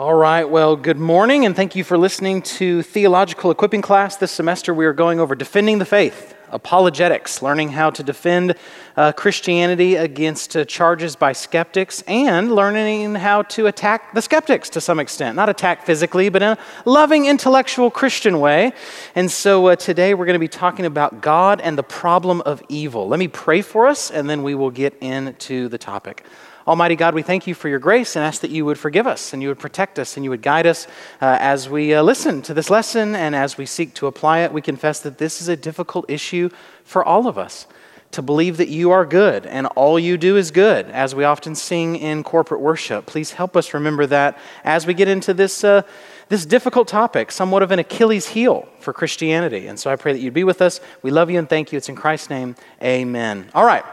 All right, well, good morning, and thank you for listening to Theological Equipping Class. This semester, we are going over defending the faith, apologetics, learning how to defend uh, Christianity against uh, charges by skeptics, and learning how to attack the skeptics to some extent. Not attack physically, but in a loving, intellectual Christian way. And so uh, today, we're going to be talking about God and the problem of evil. Let me pray for us, and then we will get into the topic. Almighty God, we thank you for your grace and ask that you would forgive us and you would protect us and you would guide us uh, as we uh, listen to this lesson and as we seek to apply it. We confess that this is a difficult issue for all of us to believe that you are good and all you do is good, as we often sing in corporate worship. Please help us remember that as we get into this. Uh, this difficult topic, somewhat of an Achilles heel for Christianity. And so I pray that you'd be with us. We love you and thank you. It's in Christ's name. Amen. All right.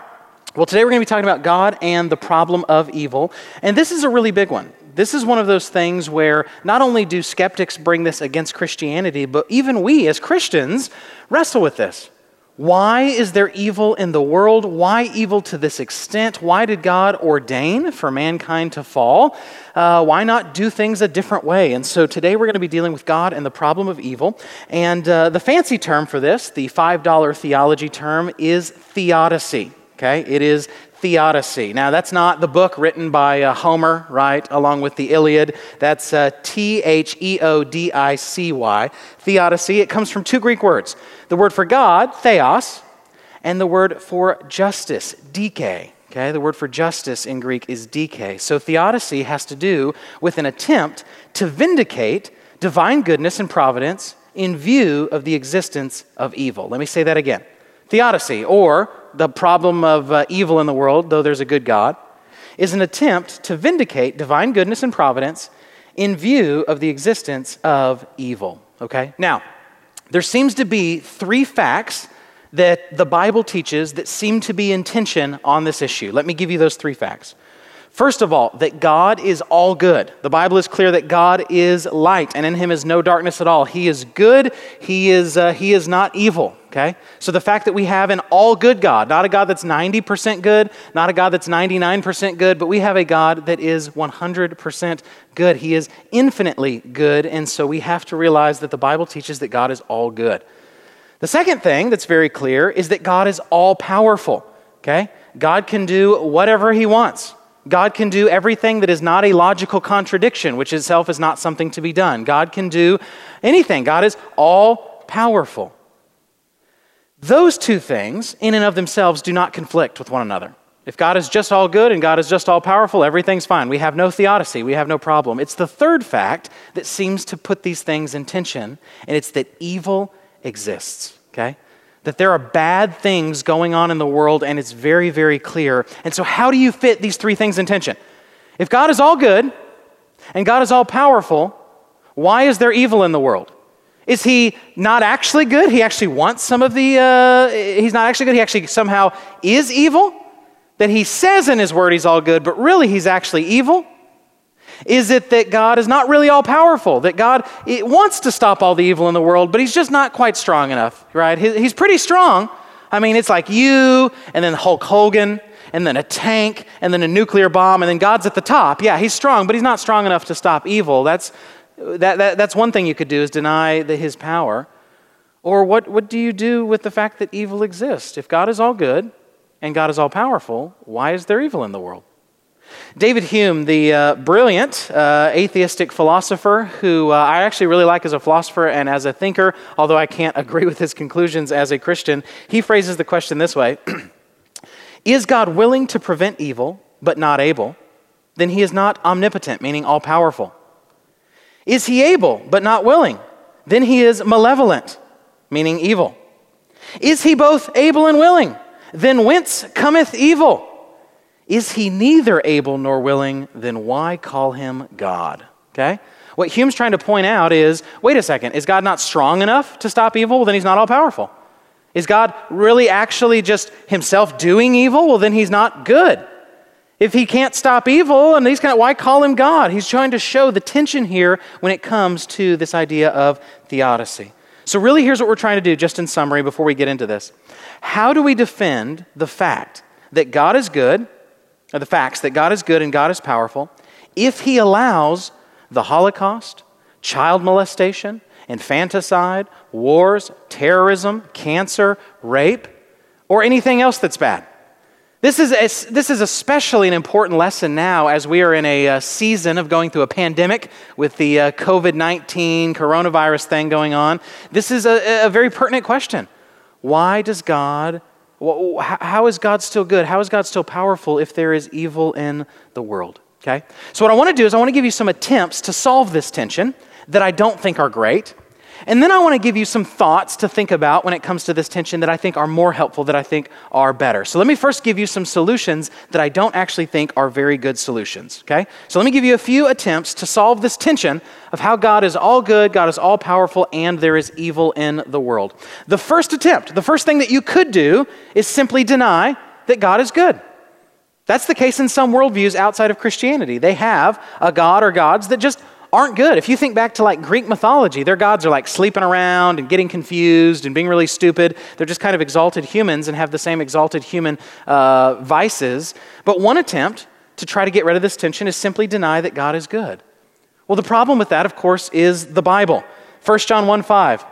Well, today we're going to be talking about God and the problem of evil. And this is a really big one. This is one of those things where not only do skeptics bring this against Christianity, but even we as Christians wrestle with this. Why is there evil in the world? Why evil to this extent? Why did God ordain for mankind to fall? Uh, why not do things a different way? And so today we're going to be dealing with God and the problem of evil. And uh, the fancy term for this, the $5 theology term, is theodicy. Okay? It is Theodicy. Now, that's not the book written by uh, Homer, right, along with the Iliad. That's uh, T H E O D I C Y. Theodicy. It comes from two Greek words the word for God, theos, and the word for justice, dike. Okay, the word for justice in Greek is dike. So theodicy has to do with an attempt to vindicate divine goodness and providence in view of the existence of evil. Let me say that again. Theodicy, or the problem of uh, evil in the world, though there's a good God, is an attempt to vindicate divine goodness and providence in view of the existence of evil. Okay? Now, there seems to be three facts that the Bible teaches that seem to be in tension on this issue. Let me give you those three facts. First of all, that God is all good. The Bible is clear that God is light, and in him is no darkness at all. He is good, he is, uh, he is not evil. Okay? So the fact that we have an all good God, not a God that's 90% good, not a God that's 99% good, but we have a God that is 100% good. He is infinitely good, and so we have to realize that the Bible teaches that God is all good. The second thing that's very clear is that God is all powerful. Okay? God can do whatever he wants. God can do everything that is not a logical contradiction, which itself is not something to be done. God can do anything. God is all powerful. Those two things, in and of themselves, do not conflict with one another. If God is just all good and God is just all powerful, everything's fine. We have no theodicy, we have no problem. It's the third fact that seems to put these things in tension, and it's that evil exists, okay? that there are bad things going on in the world, and it's very, very clear. And so, how do you fit these three things in tension? If God is all good and God is all powerful, why is there evil in the world? Is he not actually good? He actually wants some of the, uh, he's not actually good. He actually somehow is evil? That he says in his word he's all good, but really he's actually evil? Is it that God is not really all powerful? That God wants to stop all the evil in the world, but he's just not quite strong enough, right? He's pretty strong. I mean, it's like you, and then Hulk Hogan, and then a tank, and then a nuclear bomb, and then God's at the top. Yeah, he's strong, but he's not strong enough to stop evil. That's, that, that, that's one thing you could do is deny the, his power. Or what, what do you do with the fact that evil exists? If God is all good and God is all powerful, why is there evil in the world? David Hume, the uh, brilliant uh, atheistic philosopher, who uh, I actually really like as a philosopher and as a thinker, although I can't agree with his conclusions as a Christian, he phrases the question this way Is God willing to prevent evil, but not able? Then he is not omnipotent, meaning all powerful. Is he able, but not willing? Then he is malevolent, meaning evil. Is he both able and willing? Then whence cometh evil? Is he neither able nor willing? Then why call him God? Okay? What Hume's trying to point out is wait a second, is God not strong enough to stop evil? Well, then he's not all powerful. Is God really actually just himself doing evil? Well, then he's not good. If he can't stop evil, and he's kind of, why call him God? He's trying to show the tension here when it comes to this idea of theodicy. So, really, here's what we're trying to do, just in summary, before we get into this. How do we defend the fact that God is good or the facts that God is good and God is powerful if He allows the Holocaust, child molestation, infanticide, wars, terrorism, cancer, rape, or anything else that's bad. This is, a, this is especially an important lesson now as we are in a, uh, season of going through a pandemic with the uh, COVID 19 coronavirus thing going on. This is a, a very pertinent question. Why does God, how is God still good? How is God still powerful if there is evil in the world? Okay? So, what I want to do is I want to give you some attempts to solve this tension that I don't think are great. And then I want to give you some thoughts to think about when it comes to this tension that I think are more helpful, that I think are better. So let me first give you some solutions that I don't actually think are very good solutions, okay? So let me give you a few attempts to solve this tension of how God is all good, God is all powerful, and there is evil in the world. The first attempt, the first thing that you could do is simply deny that God is good. That's the case in some worldviews outside of Christianity. They have a God or gods that just aren't good. If you think back to like Greek mythology, their gods are like sleeping around and getting confused and being really stupid. They're just kind of exalted humans and have the same exalted human uh, vices. But one attempt to try to get rid of this tension is simply deny that God is good. Well, the problem with that, of course, is the Bible. 1 John 1 5.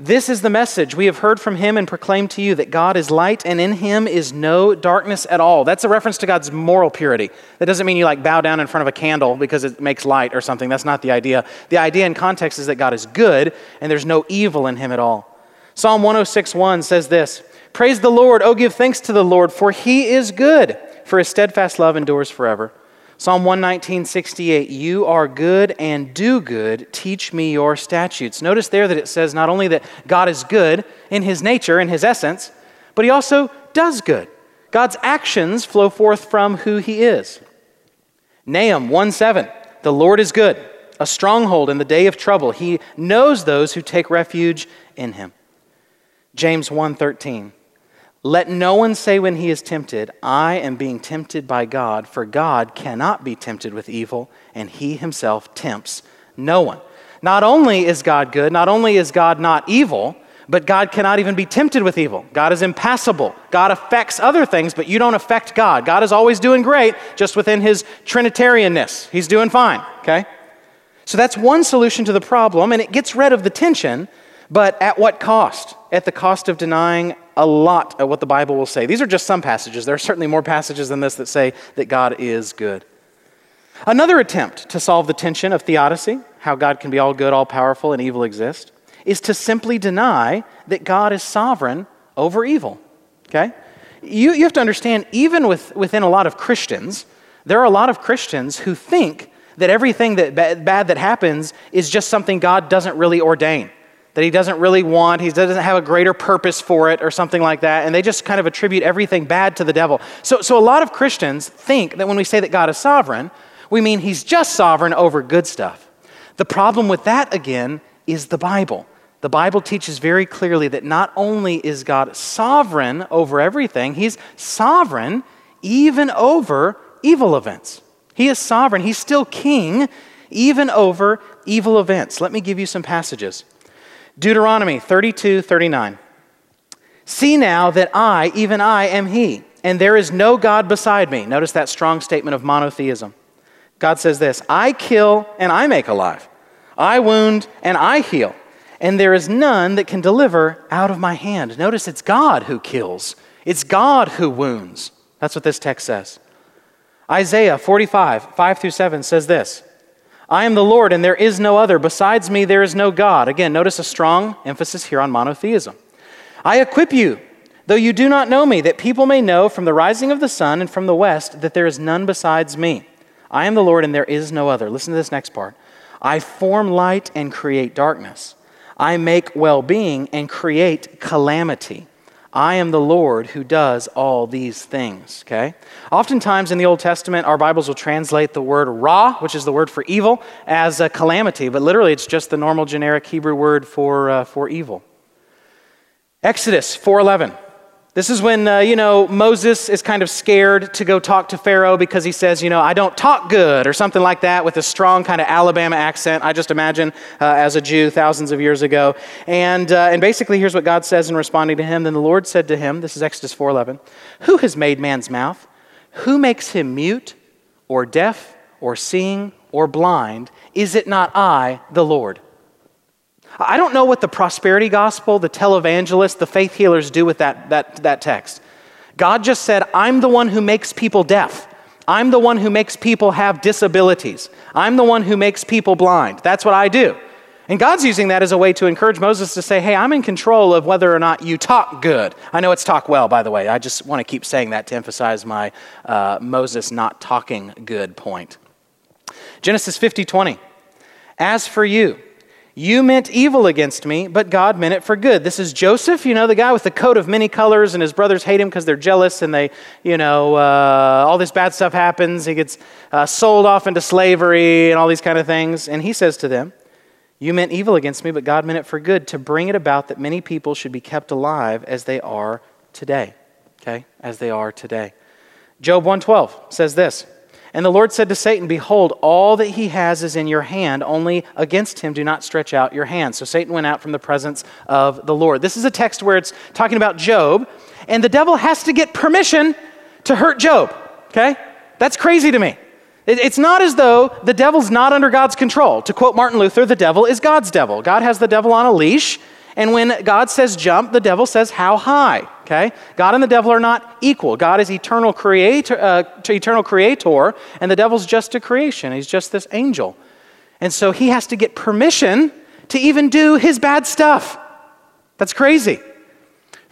This is the message we have heard from him and proclaimed to you that God is light and in him is no darkness at all. That's a reference to God's moral purity. That doesn't mean you like bow down in front of a candle because it makes light or something. That's not the idea. The idea in context is that God is good and there's no evil in him at all. Psalm 106:1 says this, "Praise the Lord, oh give thanks to the Lord, for he is good, for his steadfast love endures forever." Psalm 119, 68, you are good and do good. Teach me your statutes. Notice there that it says not only that God is good in his nature, in his essence, but he also does good. God's actions flow forth from who he is. Nahum 1 7, the Lord is good, a stronghold in the day of trouble. He knows those who take refuge in him. James 1 13, let no one say when he is tempted, I am being tempted by God, for God cannot be tempted with evil, and he himself tempts no one. Not only is God good, not only is God not evil, but God cannot even be tempted with evil. God is impassible. God affects other things, but you don't affect God. God is always doing great, just within his Trinitarianness. He's doing fine, okay? So that's one solution to the problem, and it gets rid of the tension, but at what cost? At the cost of denying a lot of what the Bible will say. These are just some passages. There are certainly more passages than this that say that God is good. Another attempt to solve the tension of theodicy, how God can be all good, all powerful, and evil exist, is to simply deny that God is sovereign over evil. Okay? You, you have to understand, even with, within a lot of Christians, there are a lot of Christians who think that everything that bad that happens is just something God doesn't really ordain that he doesn't really want, he doesn't have a greater purpose for it, or something like that, and they just kind of attribute everything bad to the devil. So, so a lot of Christians think that when we say that God is sovereign, we mean he's just sovereign over good stuff. The problem with that, again, is the Bible. The Bible teaches very clearly that not only is God sovereign over everything, he's sovereign even over evil events. He is sovereign, he's still king even over evil events. Let me give you some passages. Deuteronomy 32 39. See now that I, even I, am He, and there is no God beside me. Notice that strong statement of monotheism. God says this I kill and I make alive, I wound and I heal, and there is none that can deliver out of my hand. Notice it's God who kills, it's God who wounds. That's what this text says. Isaiah 45, 5 through 7 says this I am the Lord, and there is no other. Besides me, there is no God. Again, notice a strong emphasis here on monotheism. I equip you, though you do not know me, that people may know from the rising of the sun and from the west that there is none besides me. I am the Lord, and there is no other. Listen to this next part. I form light and create darkness. I make well being and create calamity. I am the Lord who does all these things. Okay? Oftentimes in the Old Testament, our Bibles will translate the word ra, which is the word for evil, as a calamity, but literally it's just the normal generic Hebrew word for, uh, for evil. Exodus 4:11. This is when, uh, you know, Moses is kind of scared to go talk to Pharaoh because he says, you know, I don't talk good or something like that with a strong kind of Alabama accent. I just imagine uh, as a Jew thousands of years ago. And, uh, and basically, here's what God says in responding to him. Then the Lord said to him, this is Exodus 4.11, Who has made man's mouth? Who makes him mute or deaf or seeing or blind, is it not I, the Lord? I don't know what the prosperity gospel, the televangelist, the faith healers do with that, that, that text. God just said, I'm the one who makes people deaf. I'm the one who makes people have disabilities. I'm the one who makes people blind. That's what I do. And God's using that as a way to encourage Moses to say, hey, I'm in control of whether or not you talk good. I know it's talk well, by the way. I just want to keep saying that to emphasize my uh, Moses not talking good point. Genesis 50 20. As for you, you meant evil against me, but God meant it for good. This is Joseph, you know, the guy with the coat of many colors, and his brothers hate him because they're jealous, and they, you know, uh, all this bad stuff happens. He gets uh, sold off into slavery and all these kind of things. And he says to them, You meant evil against me, but God meant it for good, to bring it about that many people should be kept alive as they are today. Okay? As they are today. Job 112 says this. And the Lord said to Satan, Behold, all that he has is in your hand, only against him do not stretch out your hand. So Satan went out from the presence of the Lord. This is a text where it's talking about Job, and the devil has to get permission to hurt Job. Okay? That's crazy to me. It's not as though the devil's not under God's control. To quote Martin Luther, the devil is God's devil. God has the devil on a leash, and when God says jump, the devil says how high. Okay? God and the devil are not equal. God is eternal creator, uh, eternal creator, and the devil's just a creation. He's just this angel. And so he has to get permission to even do his bad stuff. That's crazy.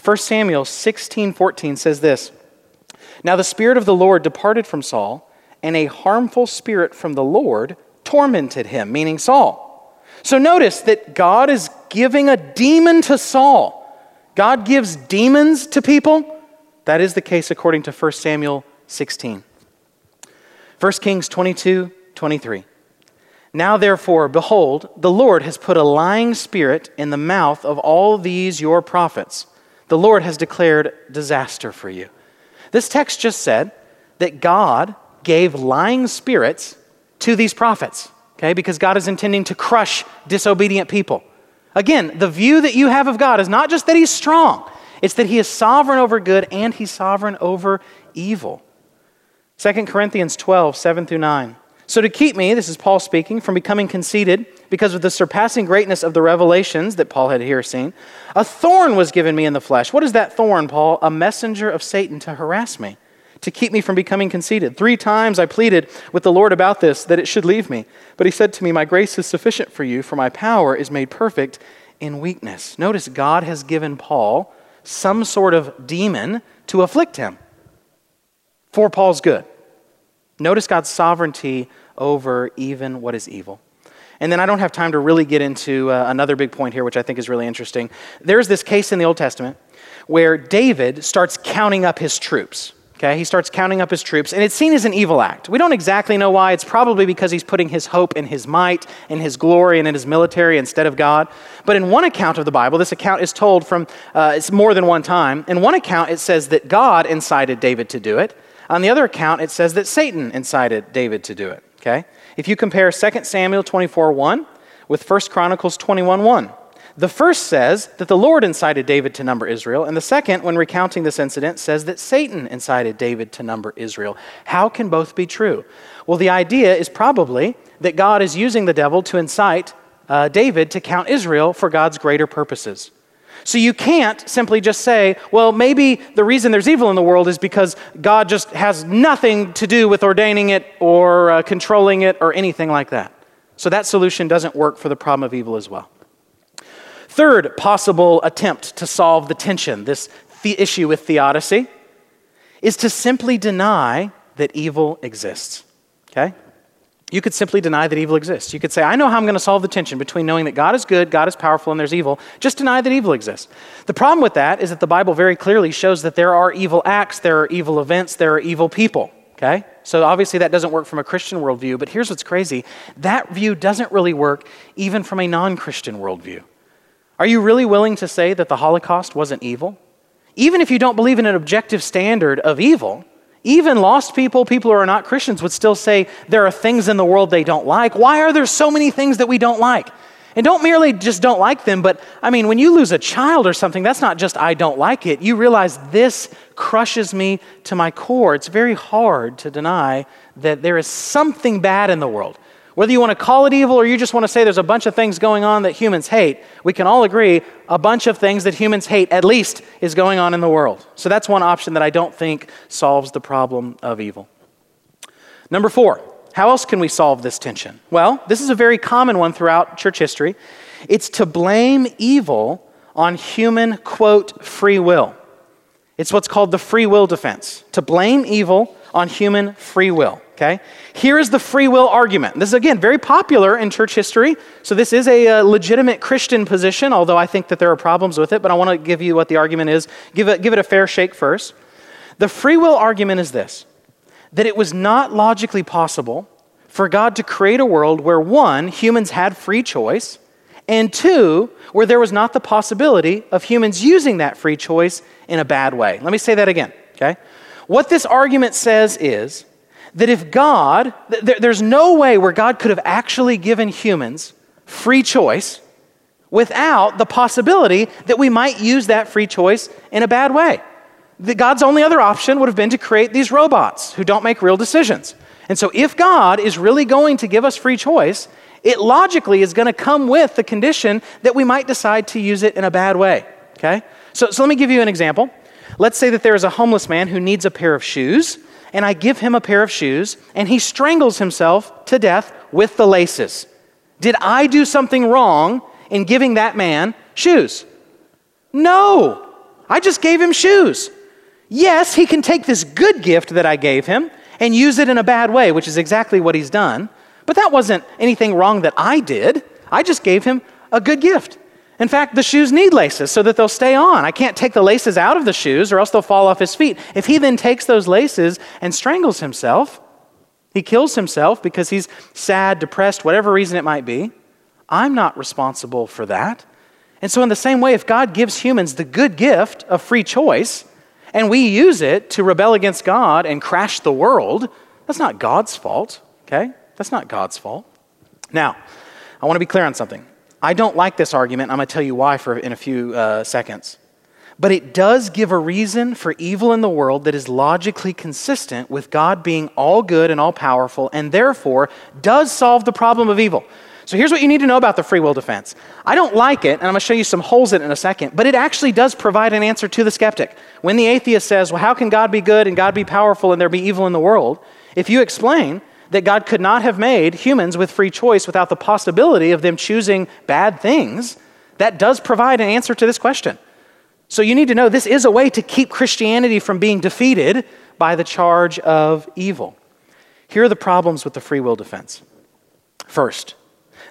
1 Samuel 16 14 says this Now the Spirit of the Lord departed from Saul, and a harmful spirit from the Lord tormented him, meaning Saul. So notice that God is giving a demon to Saul. God gives demons to people. That is the case according to 1 Samuel 16. 1 Kings 22 23. Now, therefore, behold, the Lord has put a lying spirit in the mouth of all these your prophets. The Lord has declared disaster for you. This text just said that God gave lying spirits to these prophets, okay, because God is intending to crush disobedient people. Again, the view that you have of God is not just that He's strong, it's that He is sovereign over good and He's sovereign over evil. 2 Corinthians 12, 7 through 9. So, to keep me, this is Paul speaking, from becoming conceited because of the surpassing greatness of the revelations that Paul had here seen, a thorn was given me in the flesh. What is that thorn, Paul? A messenger of Satan to harass me to keep me from becoming conceited. Three times I pleaded with the Lord about this, that it should leave me. But he said to me, My grace is sufficient for you, for my power is made perfect in weakness. Notice God has given Paul some sort of demon to afflict him for Paul's good. Notice God's sovereignty over even what is evil. And then I don't have time to really get into uh, another big point here, which I think is really interesting. There's this case in the Old Testament where David starts counting up his troops. Okay, he starts counting up his troops, and it's seen as an evil act. We don't exactly know why. It's probably because he's putting his hope in his might, in his glory, and in his military instead of God. But in one account of the Bible, this account is told from, uh, it's more than one time. In one account, it says that God incited David to do it. On the other account, it says that Satan incited David to do it. Okay? If you compare 2 Samuel 24 1 with 1 Chronicles 21 1, the first says that the Lord incited David to number Israel, and the second, when recounting this incident, says that Satan incited David to number Israel. How can both be true? Well, the idea is probably that God is using the devil to incite uh, David to count Israel for God's greater purposes. So you can't simply just say, well, maybe the reason there's evil in the world is because God just has nothing to do with ordaining it or uh, controlling it or anything like that. So that solution doesn't work for the problem of evil as well. Third possible attempt to solve the tension, this the issue with theodicy, is to simply deny that evil exists. Okay? You could simply deny that evil exists. You could say, I know how I'm going to solve the tension between knowing that God is good, God is powerful, and there's evil. Just deny that evil exists. The problem with that is that the Bible very clearly shows that there are evil acts, there are evil events, there are evil people. Okay? So obviously that doesn't work from a Christian worldview, but here's what's crazy that view doesn't really work even from a non Christian worldview. Are you really willing to say that the Holocaust wasn't evil? Even if you don't believe in an objective standard of evil, even lost people, people who are not Christians, would still say there are things in the world they don't like. Why are there so many things that we don't like? And don't merely just don't like them, but I mean, when you lose a child or something, that's not just I don't like it. You realize this crushes me to my core. It's very hard to deny that there is something bad in the world. Whether you want to call it evil or you just want to say there's a bunch of things going on that humans hate, we can all agree a bunch of things that humans hate, at least, is going on in the world. So that's one option that I don't think solves the problem of evil. Number four, how else can we solve this tension? Well, this is a very common one throughout church history. It's to blame evil on human, quote, free will. It's what's called the free will defense to blame evil on human free will. Okay? Here is the free will argument. This is, again, very popular in church history. So, this is a, a, uh, legitimate Christian position, although I think that there are problems with it. But I want to give you what the argument is, give it, give it a fair shake first. The free will argument is this that it was not logically possible for God to create a world where, one, humans had free choice, and two, where there was not the possibility of humans using that free choice in a bad way. Let me say that again, okay? What this argument says is that if God, th- there's no way where God could have actually given humans free choice without the possibility that we might use that free choice in a bad way. The, God's only other option would have been to create these robots who don't make real decisions. And so, if God is really going to give us free choice, it logically is going to come with the condition that we might decide to use it in a bad way. Okay? So, so let me give you an example. Let's say that there is a homeless man who needs a pair of shoes, and I give him a pair of shoes, and he strangles himself to death with the laces. Did I do something wrong in giving that man shoes? No. I just gave him shoes. Yes, he can take this good gift that I gave him and use it in a bad way, which is exactly what he's done. But that wasn't anything wrong that I did. I just gave him a good gift. In fact, the shoes need laces so that they'll stay on. I can't take the laces out of the shoes or else they'll fall off his feet. If he then takes those laces and strangles himself, he kills himself because he's sad, depressed, whatever reason it might be. I'm not responsible for that. And so, in the same way, if God gives humans the good gift of free choice and we use it to rebel against God and crash the world, that's not God's fault, okay? That's not God's fault. Now, I want to be clear on something. I don't like this argument. I'm going to tell you why for, in a few uh, seconds. But it does give a reason for evil in the world that is logically consistent with God being all good and all powerful, and therefore does solve the problem of evil. So here's what you need to know about the free will defense. I don't like it, and I'm going to show you some holes in it in a second, but it actually does provide an answer to the skeptic. When the atheist says, Well, how can God be good and God be powerful and there be evil in the world? If you explain that God could not have made humans with free choice without the possibility of them choosing bad things, that does provide an answer to this question. So you need to know this is a way to keep Christianity from being defeated by the charge of evil. Here are the problems with the free will defense. First,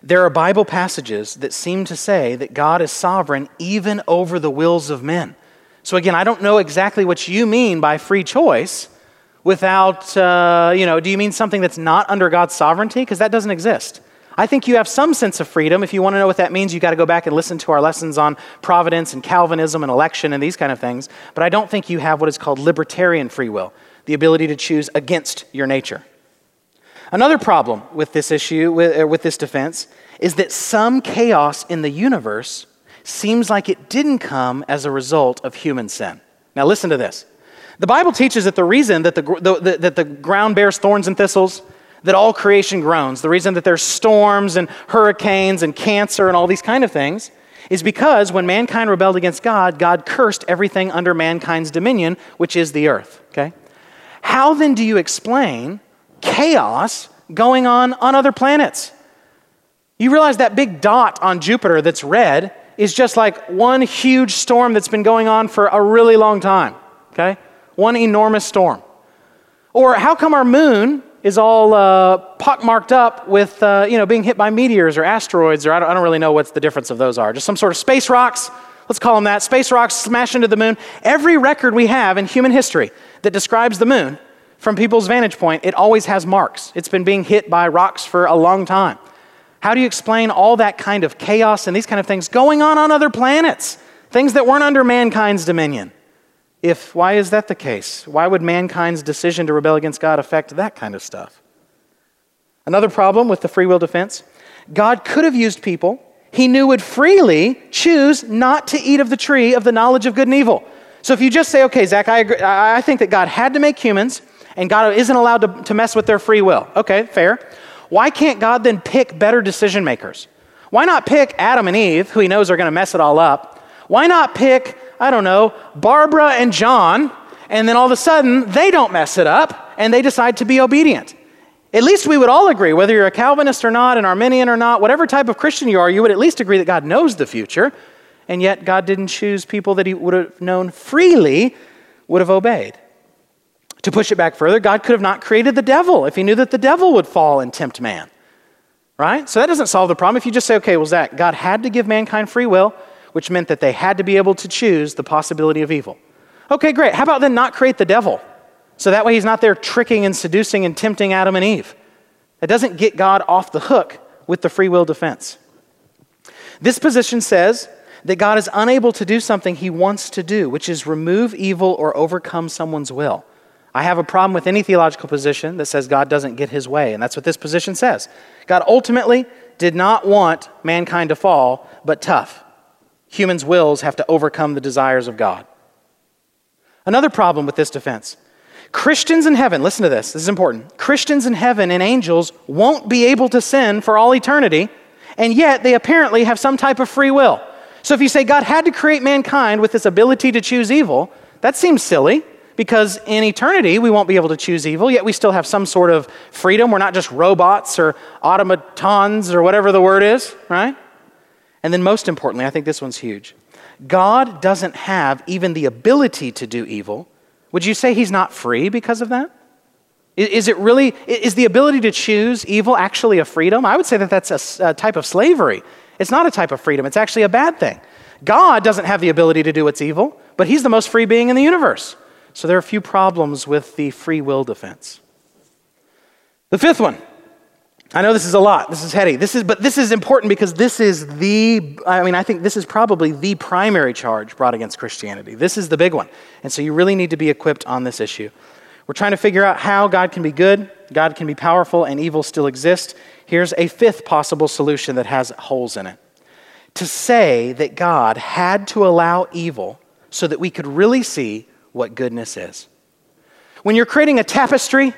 there are Bible passages that seem to say that God is sovereign even over the wills of men. So, again, I don't know exactly what you mean by free choice, without, uh, you know, do you mean something that's not under God's sovereignty? Because that doesn't exist. I think you have some sense of freedom. If you want to know what that means, you've got to go back and listen to our lessons on providence and Calvinism and election and these kind of things. But I don't think you have what is called libertarian free will, the ability to choose against your nature. Another problem with this issue, with, uh, with this defense, is that some chaos in the universe seems like it didn't come as a result of human sin. Now, listen to this. The Bible teaches that the reason that the, the, that the ground bears thorns and thistles, that all creation groans, the reason that there's storms and hurricanes and cancer and all these kind of things, is because when mankind rebelled against God, God cursed everything under mankind's dominion, which is the earth. Okay? How then do you explain chaos going on on other planets? You realize that big dot on Jupiter that's red is just like one huge storm that's been going on for a really long time. Okay? One enormous storm? Or how come our moon is all uh, pockmarked up with, uh, you know, being hit by meteors or asteroids, or I don't, I don't really know what the difference of those are. Just some sort of space rocks, let's call them that. Space rocks smash into the moon. Every record we have in human history that describes the moon, from people's vantage point, it always has marks. It's been being hit by rocks for a long time. How do you explain all that kind of chaos and these kind of things going on on other planets? Things that weren't under mankind's dominion. If why is that the case? Why would mankind's decision to rebel against God affect that kind of stuff? Another problem with the free will defense God could have used people he knew would freely choose not to eat of the tree of the knowledge of good and evil. So if you just say, okay, Zach, I, agree, I think that God had to make humans and God isn't allowed to, to mess with their free will. Okay, fair. Why can't God then pick better decision makers? Why not pick Adam and Eve, who he knows are going to mess it all up? Why not pick, I don't know, Barbara and John, and then all of a sudden they don't mess it up and they decide to be obedient? At least we would all agree, whether you're a Calvinist or not, an Arminian or not, whatever type of Christian you are, you would at least agree that God knows the future, and yet God didn't choose people that He would have known freely would have obeyed. To push it back further, God could have not created the devil if He knew that the devil would fall and tempt man. Right? So that doesn't solve the problem. If you just say, okay, well, Zach, God had to give mankind free will, which meant that they had to be able to choose the possibility of evil. Okay, great. How about then not create the devil? So that way he's not there tricking and seducing and tempting Adam and Eve. That doesn't get God off the hook with the free will defense. This position says that God is unable to do something he wants to do, which is remove evil or overcome someone's will. I have a problem with any theological position that says God doesn't get his way, and that's what this position says. God ultimately did not want mankind to fall, but tough. Humans' wills have to overcome the desires of God. Another problem with this defense Christians in heaven, listen to this, this is important. Christians in heaven and angels won't be able to sin for all eternity, and yet they apparently have some type of free will. So if you say God had to create mankind with this ability to choose evil, that seems silly because in eternity we won't be able to choose evil, yet we still have some sort of freedom. We're not just robots or automatons or whatever the word is, right? And then most importantly, I think this one's huge. God doesn't have even the ability to do evil, would you say he's not free because of that? Is it really, is the ability to choose evil actually a freedom? I would say that that's a, a type of slavery. It's not a type of freedom, it's actually a bad thing. God doesn't have the ability to do what's evil, but he's the most free being in the universe. So there are a few problems with the free will defense. The fifth one I know this is a lot. This is heady. This is, but this is important because this is the, I mean, I think this is probably the primary charge brought against Christianity. This is the big one. And so you really need to be equipped on this issue. We're trying to figure out how God can be good, God can be powerful, and evil still exists. Here's a fifth possible solution that has holes in it. To say that God had to allow evil so that we could really see what goodness is. When you're creating a tapestry,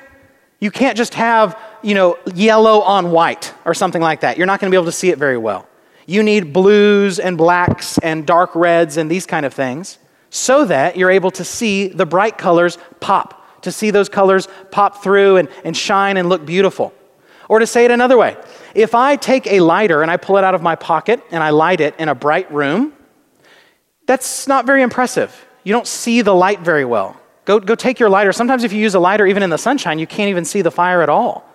you can't just have, you know, yellow on white or something like that. You're not going to be able to see it very well. You need blues and blacks and dark reds and these kind of things so that you're able to see the bright colors pop, to see those colors pop through and, and shine and look beautiful. Or to say it another way, if I take a lighter and I pull it out of my pocket and I light it in a bright room, that's not very impressive. You don't see the light very well. Go, go take your lighter. Sometimes, if you use a lighter, even in the sunshine, you can't even see the fire at all.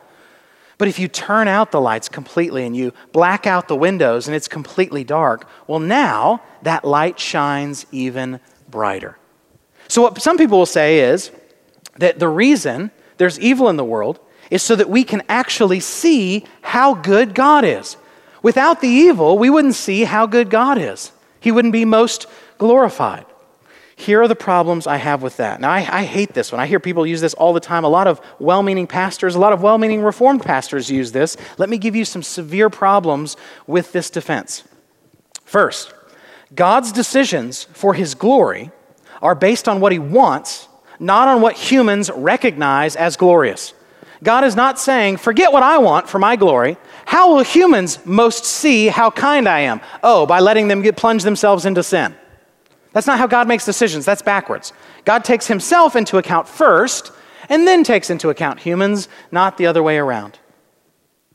But if you turn out the lights completely and you black out the windows and it's completely dark, well, now that light shines even brighter. So, what some people will say is that the reason there's evil in the world is so that we can actually see how good God is. Without the evil, we wouldn't see how good God is, He wouldn't be most glorified. Here are the problems I have with that. Now, I, I hate this one. I hear people use this all the time. A lot of well meaning pastors, a lot of well meaning Reformed pastors use this. Let me give you some severe problems with this defense. First, God's decisions for his glory are based on what he wants, not on what humans recognize as glorious. God is not saying, forget what I want for my glory. How will humans most see how kind I am? Oh, by letting them get plunge themselves into sin. That's not how God makes decisions. That's backwards. God takes himself into account first and then takes into account humans, not the other way around.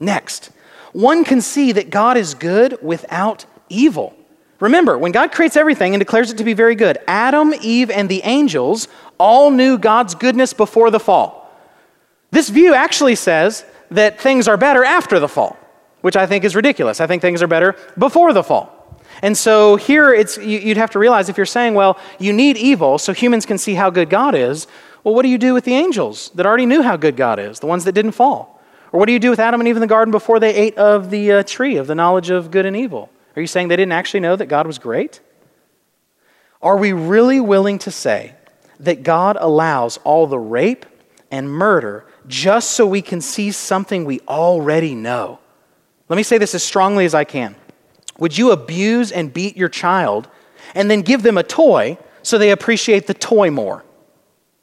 Next, one can see that God is good without evil. Remember, when God creates everything and declares it to be very good, Adam, Eve, and the angels all knew God's goodness before the fall. This view actually says that things are better after the fall, which I think is ridiculous. I think things are better before the fall. And so here it's, you'd have to realize if you're saying, well, you need evil so humans can see how good God is, well, what do you do with the angels that already knew how good God is, the ones that didn't fall? Or what do you do with Adam and Eve in the garden before they ate of the uh, tree of the knowledge of good and evil? Are you saying they didn't actually know that God was great? Are we really willing to say that God allows all the rape and murder just so we can see something we already know? Let me say this as strongly as I can. Would you abuse and beat your child and then give them a toy so they appreciate the toy more?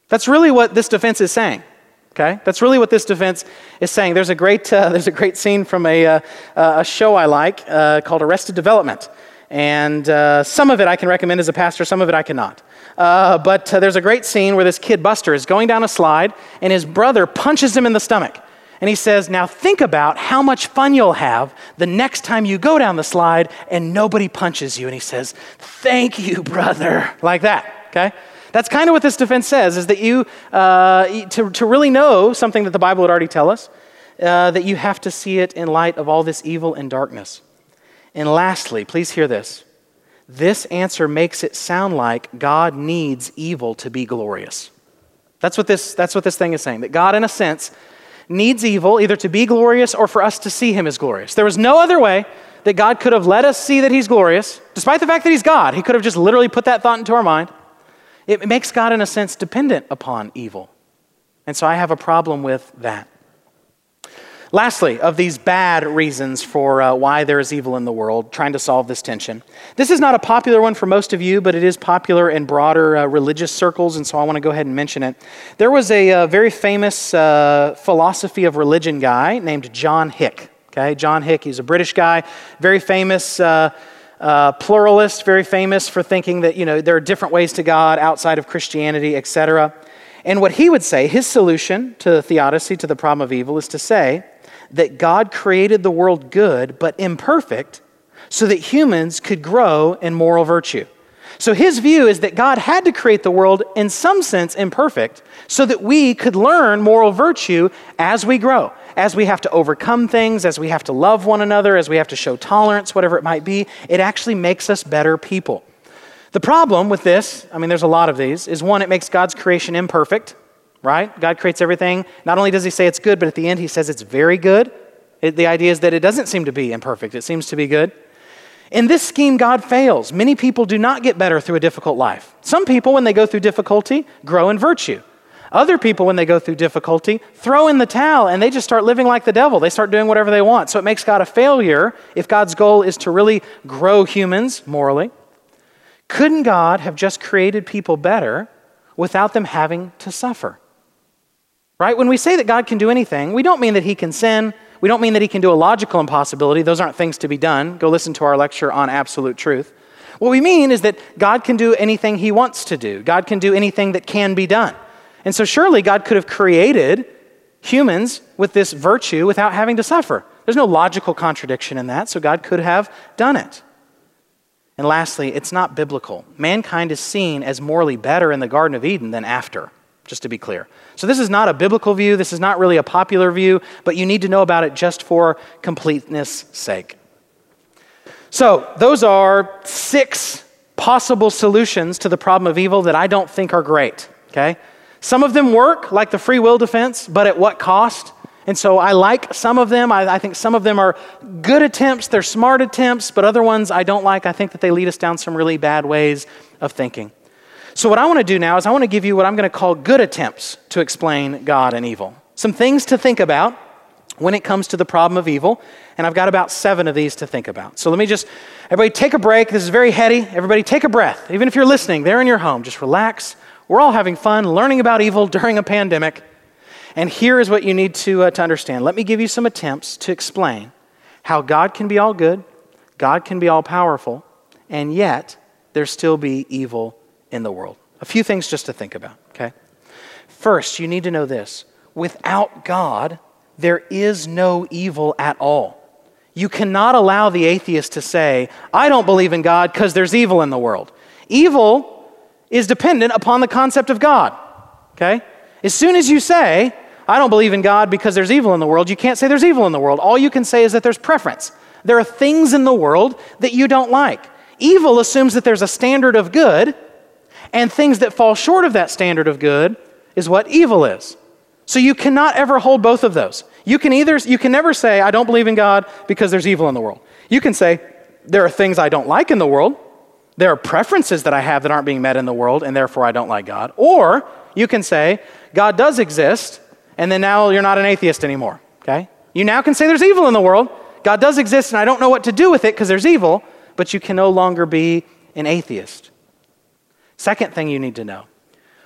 That's really what this defense is saying. Okay? That's really what this defense is saying. There's a great, uh, there's a great scene from a, uh, a show I like uh, called Arrested Development. And uh, some of it I can recommend as a pastor, some of it I cannot. Uh, but uh, there's a great scene where this kid, Buster, is going down a slide and his brother punches him in the stomach. And he says, Now think about how much fun you'll have the next time you go down the slide and nobody punches you. And he says, Thank you, brother. Like that, okay? That's kind of what this defense says, is that you, uh, to, to really know something that the Bible would already tell us, uh, that you have to see it in light of all this evil and darkness. And lastly, please hear this. This answer makes it sound like God needs evil to be glorious. That's what this, that's what this thing is saying. That God, in a sense, needs evil either to be glorious or for us to see him as glorious. There was no other way that God could have let us see that he's glorious, despite the fact that he's God. He could have just literally put that thought into our mind. It makes God, in a sense, dependent upon evil. And so I have a problem with that. Lastly, of these bad reasons for uh, why there is evil in the world, trying to solve this tension. This is not a popular one for most of you, but it is popular in broader uh, religious circles, and so I want to go ahead and mention it. There was a, uh, very famous uh, philosophy of religion guy named John Hick. Okay, John Hick, he's a British guy, very famous. Uh, uh, pluralist, very famous for thinking that you know there are different ways to God outside of Christianity, etc. And what he would say, his solution to the theodicy, to the problem of evil, is to say that God created the world good but imperfect so that humans could grow in moral virtue. So his view is that God had to create the world in some sense imperfect so that we could learn moral virtue as we grow as we have to overcome things, as we have to love one another, as we have to show tolerance, whatever it might be, it actually makes us better people. The problem with this, I mean, there's a lot of these, is one, it makes God's creation imperfect, right? God creates everything. Not only does He say it's good, but at the end, He says it's very good. It, the idea is that it doesn't seem to be imperfect, it seems to be good. In this scheme, God fails. Many people do not get better through a difficult life. Some people, when they go through difficulty, grow in virtue. Other people, when they go through difficulty, throw in the towel and they just start living like the devil. They start doing whatever they want. So it makes God a failure if God's goal is to really grow humans morally. Couldn't God have just created people better without them having to suffer? Right? When we say that God can do anything, we don't mean that he can sin. We don't mean that he can do a logical impossibility. Those aren't things to be done. Go listen to our lecture on absolute truth. What we mean is that God can do anything he wants to do, God can do anything that can be done. And so, surely God could have created humans with this virtue without having to suffer. There's no logical contradiction in that, so God could have done it. And lastly, it's not biblical. Mankind is seen as morally better in the Garden of Eden than after, just to be clear. So, this is not a biblical view. This is not really a popular view, but you need to know about it just for completeness' sake. So, those are six possible solutions to the problem of evil that I don't think are great, okay? Some of them work, like the free will defense, but at what cost? And so I like some of them. I, I, think some of them are good attempts, they're smart attempts, but other ones I don't like. I think that they lead us down some really bad ways of thinking. So, what I want to do now is I want to give you what I'm going to call good attempts to explain God and evil. Some things to think about when it comes to the problem of evil. And I've got about seven of these to think about. So, let me just, everybody take a break. This is very heady. Everybody take a breath. Even if you're listening there in your home, just relax we're all having fun learning about evil during a pandemic. And here is what you need to, uh, to understand. Let me give you some attempts to explain how God can be all good, God can be all powerful, and yet there still be evil in the world. A few things just to think about, okay? First, you need to know this without God, there is no evil at all. You cannot allow the atheist to say, I don't believe in God because there's evil in the world. Evil is dependent upon the concept of God. Okay? As soon as you say, I don't believe in God because there's evil in the world, you can't say there's evil in the world. All you can say is that there's preference. There are things in the world that you don't like. Evil assumes that there's a standard of good, and things that fall short of that standard of good is what evil is. So you cannot ever hold both of those. You can either you can never say I don't believe in God because there's evil in the world. You can say there are things I don't like in the world, there are preferences that I have that aren't being met in the world, and therefore I don't like God. Or you can say, God does exist, and then now you're not an atheist anymore. Okay? You now can say there's evil in the world. God does exist, and I don't know what to do with it because there's evil, but you can no longer be an atheist. Second thing you need to know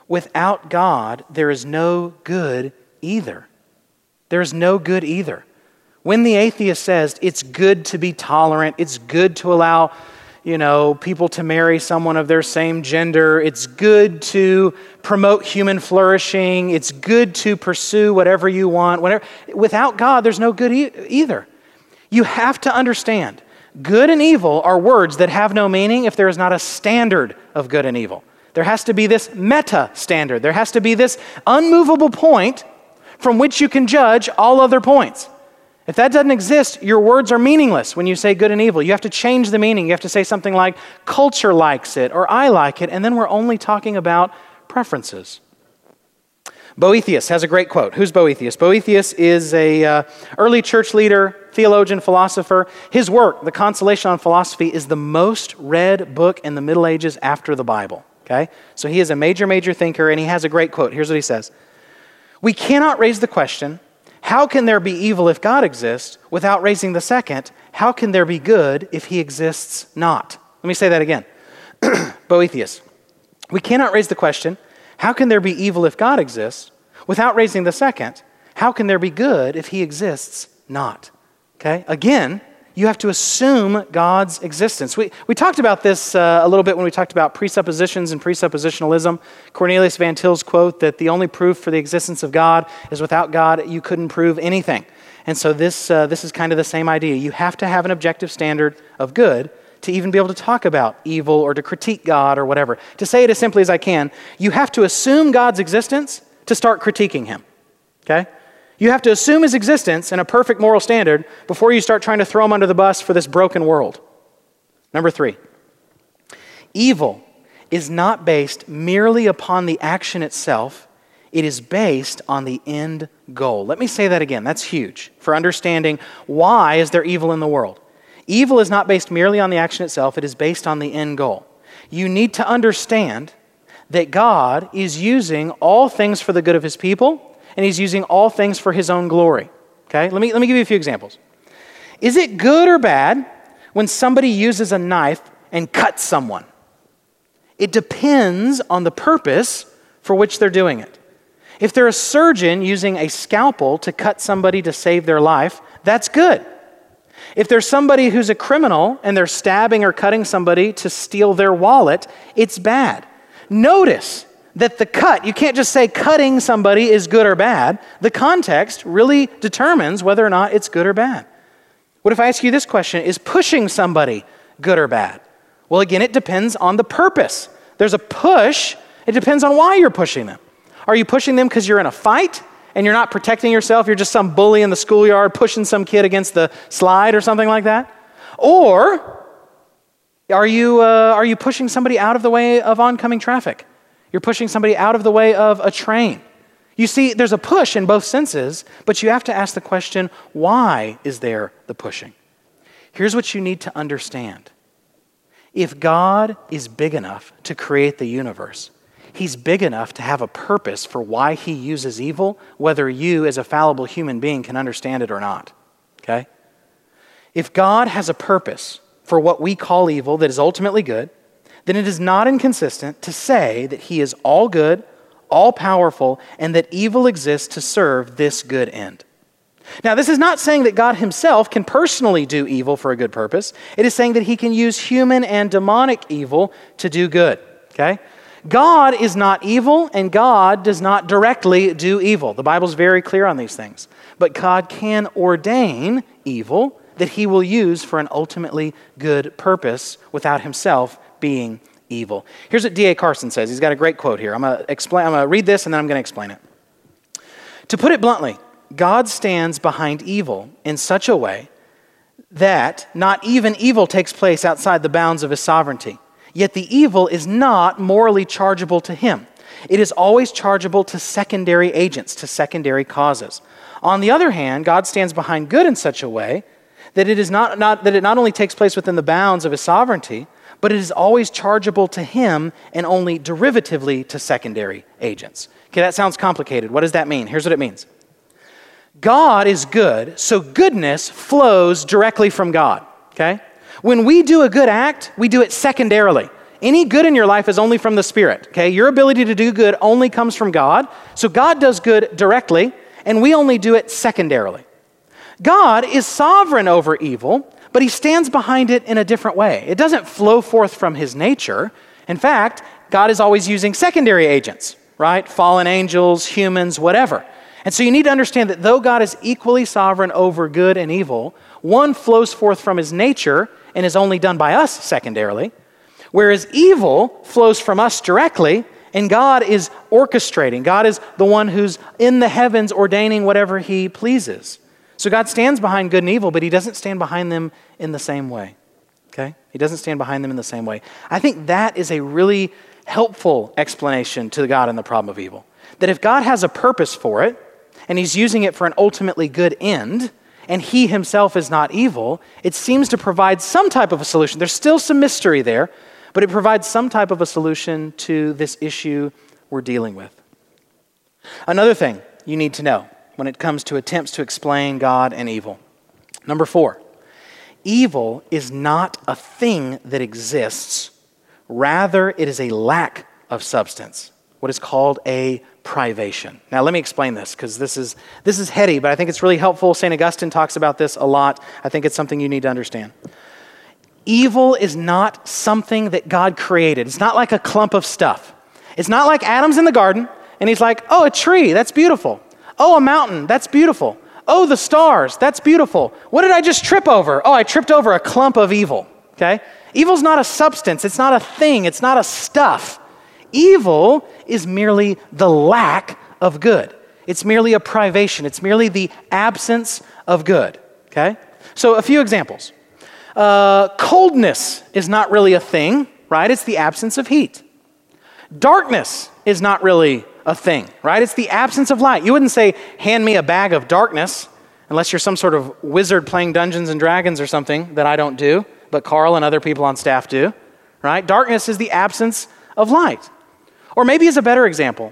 without God, there is no good either. There's no good either. When the atheist says it's good to be tolerant, it's good to allow you know, people to marry someone of their same gender. It's good to promote human flourishing. It's good to pursue whatever you want. Whatever. Without God, there's no good e- either. You have to understand good and evil are words that have no meaning if there is not a standard of good and evil. There has to be this meta standard. There has to be this unmovable point from which you can judge all other points. If that doesn't exist, your words are meaningless when you say good and evil. You have to change the meaning. You have to say something like, culture likes it, or I like it, and then we're only talking about preferences. Boethius has a great quote. Who's Boethius? Boethius is a uh, early church leader, theologian, philosopher. His work, The Consolation on Philosophy, is the most read book in the Middle Ages after the Bible. Okay? So he is a major, major thinker, and he has a great quote. Here's what he says We cannot raise the question how can there be evil if God exists without raising the second? How can there be good if he exists not? Let me say that again. Boethius. We cannot raise the question, how can there be evil if God exists without raising the second? How can there be good if he exists not? Okay? Again, you have to assume God's existence. We, we talked about this uh, a little bit when we talked about presuppositions and presuppositionalism. Cornelius Van Til's quote that the only proof for the existence of God is without God, you couldn't prove anything. And so this, uh, this is kind of the same idea. You have to have an objective standard of good to even be able to talk about evil or to critique God or whatever. To say it as simply as I can, you have to assume God's existence to start critiquing him. Okay? You have to assume his existence and a perfect moral standard before you start trying to throw him under the bus for this broken world. Number three, evil is not based merely upon the action itself, it is based on the end goal. Let me say that again. That's huge for understanding why is there evil in the world. Evil is not based merely on the action itself, it is based on the end goal. You need to understand that God is using all things for the good of his people and he's using all things for his own glory. Okay? Let me, let me give you a few examples. Is it good or bad when somebody uses a knife and cuts someone? It depends on the purpose for which they're doing it. If they're a surgeon using a scalpel to cut somebody to save their life, that's good. If there's somebody who's a criminal and they're stabbing or cutting somebody to steal their wallet, it's bad. Notice that the cut, you can't just say cutting somebody is good or bad. The context really determines whether or not it's good or bad. What if I ask you this question Is pushing somebody good or bad? Well, again, it depends on the purpose. There's a push, it depends on why you're pushing them. Are you pushing them because you're in a fight and you're not protecting yourself? You're just some bully in the schoolyard pushing some kid against the slide or something like that? Or are you, uh, are you pushing somebody out of the way of oncoming traffic? You're pushing somebody out of the way of a train. You see, there's a push in both senses, but you have to ask the question why is there the pushing? Here's what you need to understand if God is big enough to create the universe, He's big enough to have a purpose for why He uses evil, whether you, as a fallible human being, can understand it or not. Okay? If God has a purpose for what we call evil that is ultimately good, then it is not inconsistent to say that he is all good, all powerful, and that evil exists to serve this good end. Now, this is not saying that God himself can personally do evil for a good purpose. It is saying that he can use human and demonic evil to do good. Okay? God is not evil, and God does not directly do evil. The Bible's very clear on these things. But God can ordain evil that he will use for an ultimately good purpose without himself being evil. Here's what D.A. Carson says. He's got a great quote here. I'm going to explain I'm going to read this and then I'm going to explain it. To put it bluntly, God stands behind evil in such a way that not even evil takes place outside the bounds of his sovereignty. Yet the evil is not morally chargeable to him. It is always chargeable to secondary agents, to secondary causes. On the other hand, God stands behind good in such a way that it, is not, not, that it not only takes place within the bounds of his sovereignty, but it is always chargeable to him and only derivatively to secondary agents. Okay, that sounds complicated. What does that mean? Here's what it means God is good, so goodness flows directly from God. Okay? When we do a good act, we do it secondarily. Any good in your life is only from the Spirit. Okay? Your ability to do good only comes from God. So God does good directly, and we only do it secondarily. God is sovereign over evil, but he stands behind it in a different way. It doesn't flow forth from his nature. In fact, God is always using secondary agents, right? Fallen angels, humans, whatever. And so you need to understand that though God is equally sovereign over good and evil, one flows forth from his nature and is only done by us secondarily, whereas evil flows from us directly and God is orchestrating. God is the one who's in the heavens ordaining whatever he pleases. So God stands behind good and evil, but he doesn't stand behind them in the same way. Okay? He doesn't stand behind them in the same way. I think that is a really helpful explanation to God and the problem of evil. That if God has a purpose for it, and he's using it for an ultimately good end, and he himself is not evil, it seems to provide some type of a solution. There's still some mystery there, but it provides some type of a solution to this issue we're dealing with. Another thing you need to know when it comes to attempts to explain God and evil. Number four, evil is not a thing that exists, rather, it is a lack of substance, what is called a privation. Now, let me explain this because this is, this is heady, but I think it's really helpful. St. Augustine talks about this a lot. I think it's something you need to understand. Evil is not something that God created, it's not like a clump of stuff. It's not like Adam's in the garden and he's like, oh, a tree, that's beautiful. Oh, a mountain, that's beautiful. Oh, the stars, that's beautiful. What did I just trip over? Oh, I tripped over a clump of evil. Okay? Evil's not a substance, it's not a thing, it's not a stuff. Evil is merely the lack of good. It's merely a privation, it's merely the absence of good. Okay? So, a few examples. Uh, coldness is not really a thing, right? It's the absence of heat. Darkness is not really a thing, right? It's the absence of light. You wouldn't say, hand me a bag of darkness, unless you're some sort of wizard playing Dungeons and Dragons or something that I don't do, but Carl and other people on staff do, right? Darkness is the absence of light. Or maybe as a better example,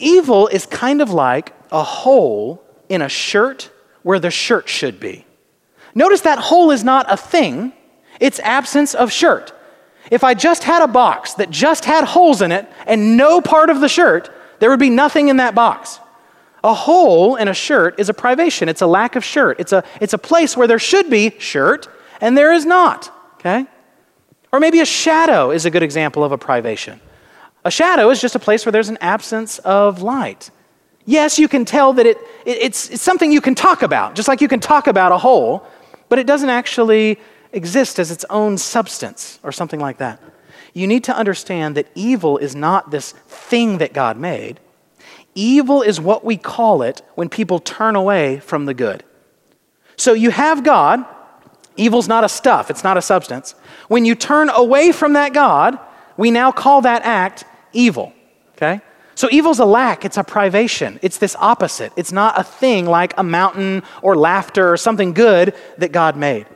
evil is kind of like a hole in a shirt where the shirt should be. Notice that hole is not a thing, it's absence of shirt. If I just had a box that just had holes in it and no part of the shirt, there would be nothing in that box. A hole in a shirt is a privation. It's a lack of shirt. It's a, it's a place where there should be shirt and there is not. Okay? Or maybe a shadow is a good example of a privation. A shadow is just a place where there's an absence of light. Yes, you can tell that it, it it's, it's something you can talk about, just like you can talk about a hole, but it doesn't actually exist as its own substance or something like that. You need to understand that evil is not this thing that God made. Evil is what we call it when people turn away from the good. So you have God, evil's not a stuff, it's not a substance. When you turn away from that God, we now call that act evil. Okay? So evil's a lack, it's a privation. It's this opposite. It's not a thing like a mountain or laughter or something good that God made.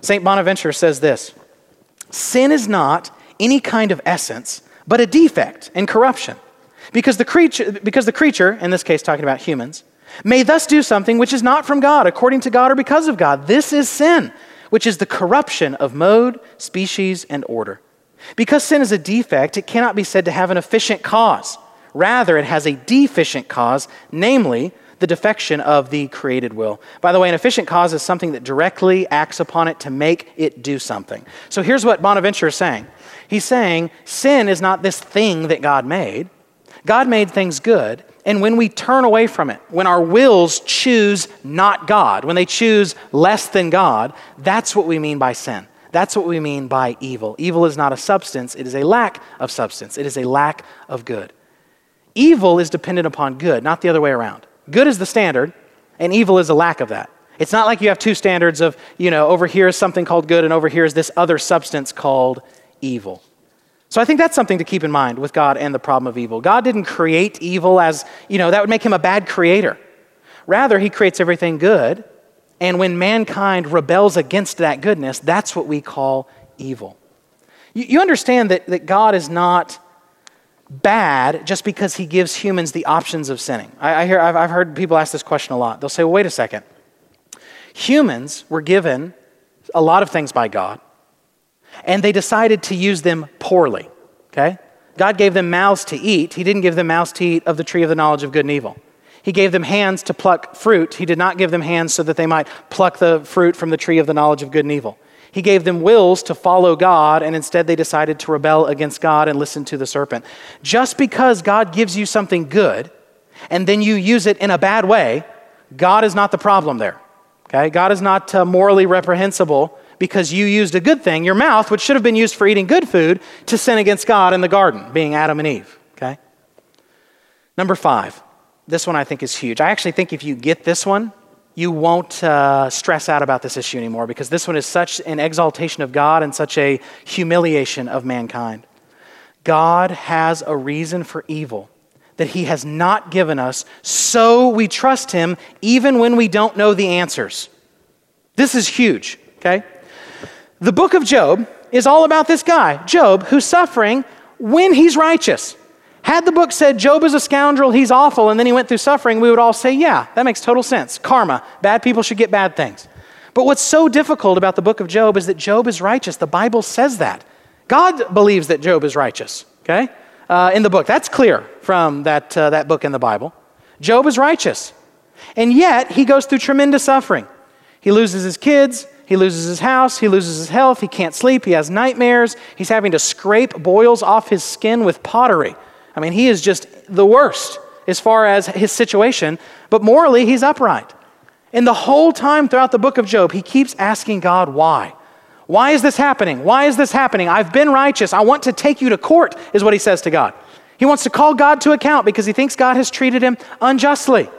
St. Bonaventure says this Sin is not any kind of essence, but a defect and corruption. Because the, creature, because the creature, in this case talking about humans, may thus do something which is not from God, according to God or because of God. This is sin, which is the corruption of mode, species, and order. Because sin is a defect, it cannot be said to have an efficient cause. Rather, it has a deficient cause, namely the defection of the created will. By the way, an efficient cause is something that directly acts upon it to make it do something. So here's what Bonaventure is saying He's saying sin is not this thing that God made, God made things good. And when we turn away from it, when our wills choose not God, when they choose less than God, that's what we mean by sin. That's what we mean by evil. Evil is not a substance, it is a lack of substance, it is a lack of good. Evil is dependent upon good, not the other way around. Good is the standard, and evil is a lack of that. It's not like you have two standards of, you know, over here is something called good, and over here is this other substance called evil. So I think that's something to keep in mind with God and the problem of evil. God didn't create evil as, you know, that would make him a bad creator. Rather, he creates everything good, and when mankind rebels against that goodness, that's what we call evil. You, you understand that, that God is not bad just because he gives humans the options of sinning. I, I hear, I've, I've heard people ask this question a lot. They'll say, well, wait a second. Humans were given a lot of things by God, and they decided to use them poorly. Okay? God gave them mouths to eat. He didn't give them mouths to eat of the tree of the knowledge of good and evil. He gave them hands to pluck fruit. He did not give them hands so that they might pluck the fruit from the tree of the knowledge of good and evil. He gave them wills to follow God, and instead they decided to rebel against God and listen to the serpent. Just because God gives you something good and then you use it in a bad way, God is not the problem there. Okay? God is not uh, morally reprehensible because you used a good thing, your mouth, which should have been used for eating good food, to sin against God in the garden, being Adam and Eve. Okay? Number five. This one I think is huge. I actually think if you get this one, you won't uh, stress out about this issue anymore because this one is such an exaltation of God and such a humiliation of mankind. God has a reason for evil that He has not given us, so we trust Him even when we don't know the answers. This is huge, okay? The book of Job is all about this guy, Job, who's suffering when he's righteous. Had the book said Job is a scoundrel, he's awful, and then he went through suffering, we would all say, yeah, that makes total sense. Karma. Bad people should get bad things. But what's so difficult about the book of Job is that Job is righteous. The Bible says that. God believes that Job is righteous, okay? Uh, in the book. That's clear from that, uh, that book in the Bible. Job is righteous. And yet, he goes through tremendous suffering. He loses his kids, he loses his house, he loses his health, he can't sleep, he has nightmares, he's having to scrape boils off his skin with pottery. I mean, he is just the worst as far as his situation, but morally, he's upright. And the whole time throughout the book of Job, he keeps asking God why. Why is this happening? Why is this happening? I've been righteous. I want to take you to court, is what he says to God. He wants to call God to account because he thinks God has treated him unjustly.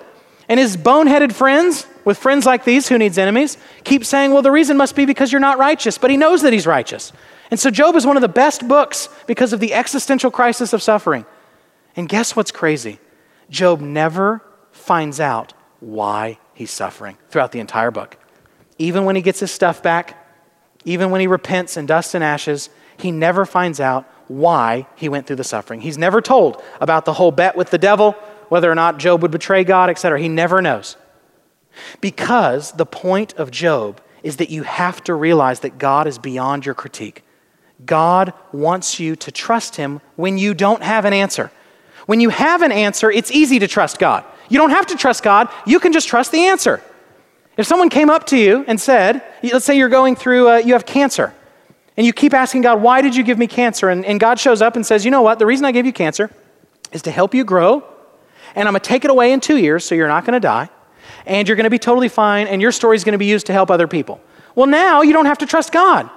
And his boneheaded friends, with friends like these who needs enemies, keep saying, well, the reason must be because you're not righteous. But he knows that he's righteous. And so Job is one of the best books because of the existential crisis of suffering. And guess what's crazy? Job never finds out why he's suffering throughout the entire book. Even when he gets his stuff back, even when he repents in dust and ashes, he never finds out why he went through the suffering. He's never told about the whole bet with the devil, whether or not Job would betray God, etc. He never knows. Because the point of Job is that you have to realize that God is beyond your critique. God wants you to trust him when you don't have an answer. When you have an answer, it's easy to trust God. You don't have to trust God, you can just trust the answer. If someone came up to you and said, let's say you're going through, uh, you have cancer, and you keep asking God, why did you give me cancer? And, and God shows up and says, you know what? The reason I gave you cancer is to help you grow, and I'm going to take it away in two years so you're not going to die, and you're going to be totally fine, and your story is going to be used to help other people. Well, now you don't have to trust God.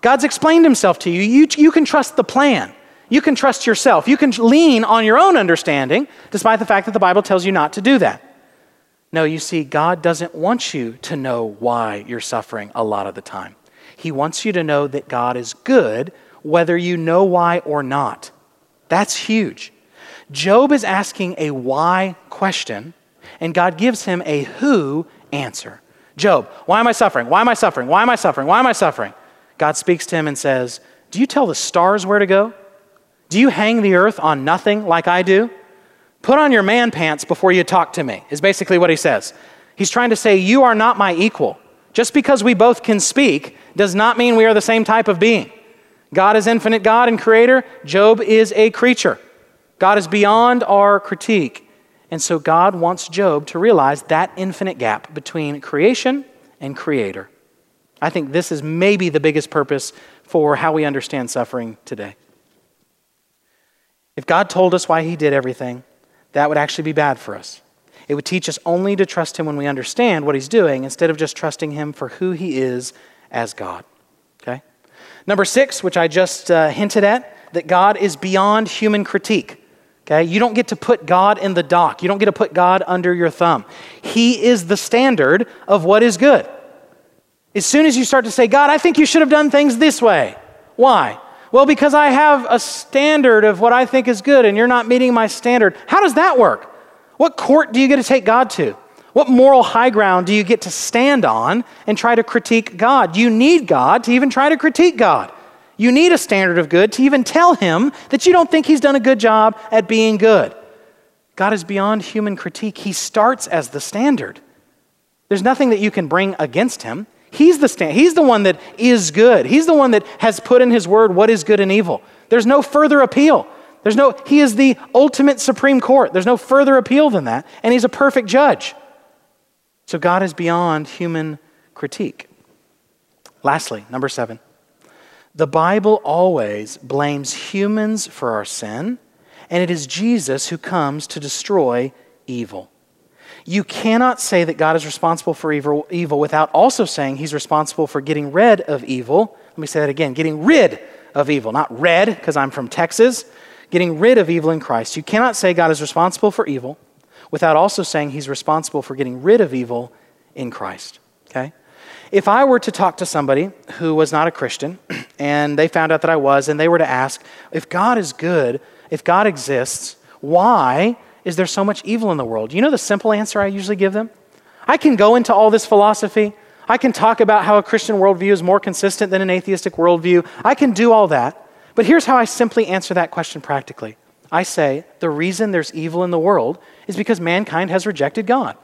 God's explained himself to you. You, you can trust the plan. You can trust yourself. You can lean on your own understanding, despite the fact that the Bible tells you not to do that. No, you see, God doesn't want you to know why you're suffering a lot of the time. He wants you to know that God is good, whether you know why or not. That's huge. Job is asking a why question, and God gives him a who answer. Job, why am I suffering? Why am I suffering? Why am I suffering? Why am I suffering? God speaks to him and says, Do you tell the stars where to go? Do you hang the earth on nothing like I do? Put on your man pants before you talk to me, is basically what he says. He's trying to say, You are not my equal. Just because we both can speak does not mean we are the same type of being. God is infinite God and creator, Job is a creature. God is beyond our critique. And so God wants Job to realize that infinite gap between creation and creator. I think this is maybe the biggest purpose for how we understand suffering today. If God told us why He did everything, that would actually be bad for us. It would teach us only to trust Him when we understand what He's doing instead of just trusting Him for who He is as God. Okay? Number six, which I just uh, hinted at, that God is beyond human critique. Okay? You don't get to put God in the dock, you don't get to put God under your thumb. He is the standard of what is good. As soon as you start to say, God, I think you should have done things this way. Why? Well, because I have a standard of what I think is good and you're not meeting my standard. How does that work? What court do you get to take God to? What moral high ground do you get to stand on and try to critique God? You need God to even try to critique God. You need a standard of good to even tell him that you don't think he's done a good job at being good. God is beyond human critique. He starts as the standard. There's nothing that you can bring against him. He's the stand. He's the one that is good. He's the one that has put in his word what is good and evil. There's no further appeal. There's no, he is the ultimate Supreme Court. There's no further appeal than that. And he's a perfect judge. So God is beyond human critique. Lastly, number seven, the Bible always blames humans for our sin, and it is Jesus who comes to destroy evil. You cannot say that God is responsible for evil, evil without also saying he's responsible for getting rid of evil. Let me say that again getting rid of evil, not red, because I'm from Texas, getting rid of evil in Christ. You cannot say God is responsible for evil without also saying he's responsible for getting rid of evil in Christ. Okay? If I were to talk to somebody who was not a Christian and they found out that I was, and they were to ask, if God is good, if God exists, why is there so much evil in the world? You know the simple answer I usually give them? I can go into all this philosophy. I can talk about how a Christian worldview is more consistent than an atheistic worldview. I can do all that. But here's how I simply answer that question practically I say the reason there's evil in the world is because mankind has rejected God.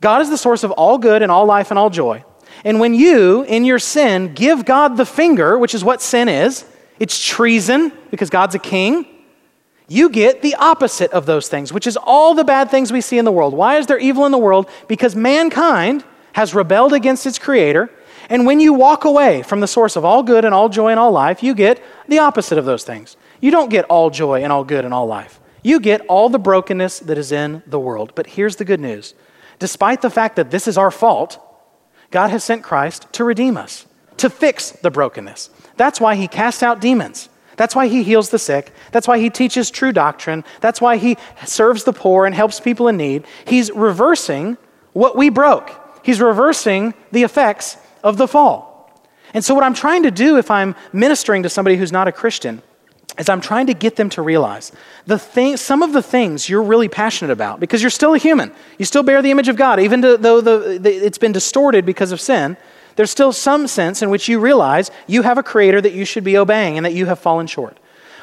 God is the source of all good and all life and all joy. And when you, in your sin, give God the finger, which is what sin is, it's treason because God's a king, you get the opposite of those things, which is all the bad things we see in the world. Why is there evil in the world? Because mankind has rebelled against its creator. And when you walk away from the source of all good and all joy and all life, you get the opposite of those things. You don't get all joy and all good and all life. You get all the brokenness that is in the world. But here's the good news despite the fact that this is our fault, God has sent Christ to redeem us, to fix the brokenness. That's why he cast out demons. That's why he heals the sick. That's why he teaches true doctrine. That's why he serves the poor and helps people in need. He's reversing what we broke, he's reversing the effects of the fall. And so, what I'm trying to do if I'm ministering to somebody who's not a Christian is I'm trying to get them to realize the thing, some of the things you're really passionate about, because you're still a human. You still bear the image of God, even though the, the, it's been distorted because of sin. There's still some sense in which you realize you have a creator that you should be obeying and that you have fallen short.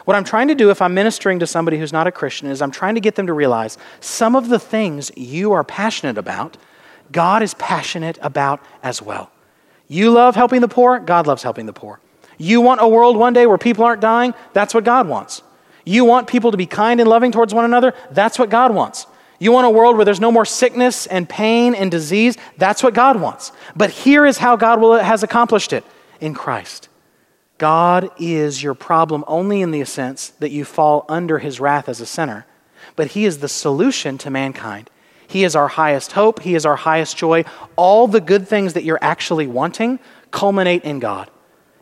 What I'm trying to do if I'm ministering to somebody who's not a Christian is I'm trying to get them to realize some of the things you are passionate about, God is passionate about as well. You love helping the poor, God loves helping the poor. You want a world one day where people aren't dying? That's what God wants. You want people to be kind and loving towards one another? That's what God wants. You want a world where there's no more sickness and pain and disease? That's what God wants. But here is how God will, has accomplished it in Christ. God is your problem only in the sense that you fall under his wrath as a sinner, but he is the solution to mankind. He is our highest hope, he is our highest joy. All the good things that you're actually wanting culminate in God.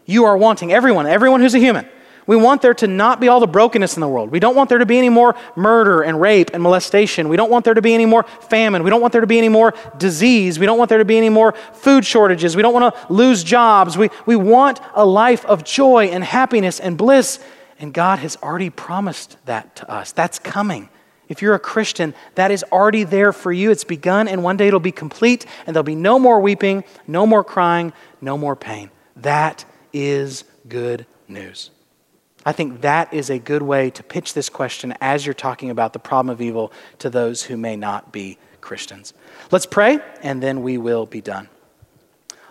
You are wanting, everyone, everyone who's a human. We want there to not be all the brokenness in the world. We don't want there to be any more murder and rape and molestation. We don't want there to be any more famine. We don't want there to be any more disease. We don't want there to be any more food shortages. We don't want to lose jobs. We, we want a life of joy and happiness and bliss. And God has already promised that to us. That's coming. If you're a Christian, that is already there for you. It's begun, and one day it'll be complete, and there'll be no more weeping, no more crying, no more pain. That is good news. I think that is a good way to pitch this question as you're talking about the problem of evil to those who may not be Christians. Let's pray, and then we will be done.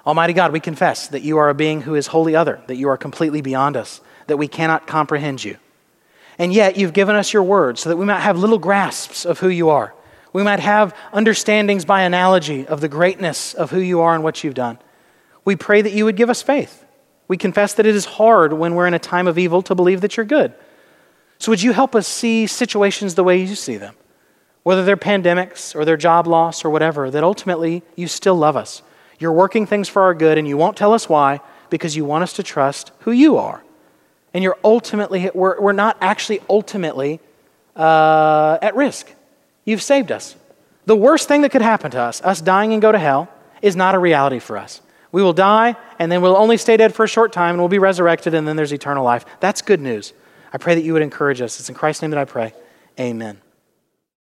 Almighty God, we confess that you are a being who is wholly other, that you are completely beyond us, that we cannot comprehend you. And yet, you've given us your word so that we might have little grasps of who you are. We might have understandings by analogy of the greatness of who you are and what you've done. We pray that you would give us faith we confess that it is hard when we're in a time of evil to believe that you're good. So, would you help us see situations the way you see them? Whether they're pandemics or they're job loss or whatever, that ultimately you still love us. You're working things for our good, and you won't tell us why because you want us to trust who you are. And you're ultimately, we're, we're not actually ultimately uh, at risk. You've saved us. The worst thing that could happen to us, us dying and go to hell, is not a reality for us. We will die, and then we'll only stay dead for a short time, and we'll be resurrected, and then there's eternal life. That's good news. I pray that you would encourage us. It's in Christ's name that I pray. Amen.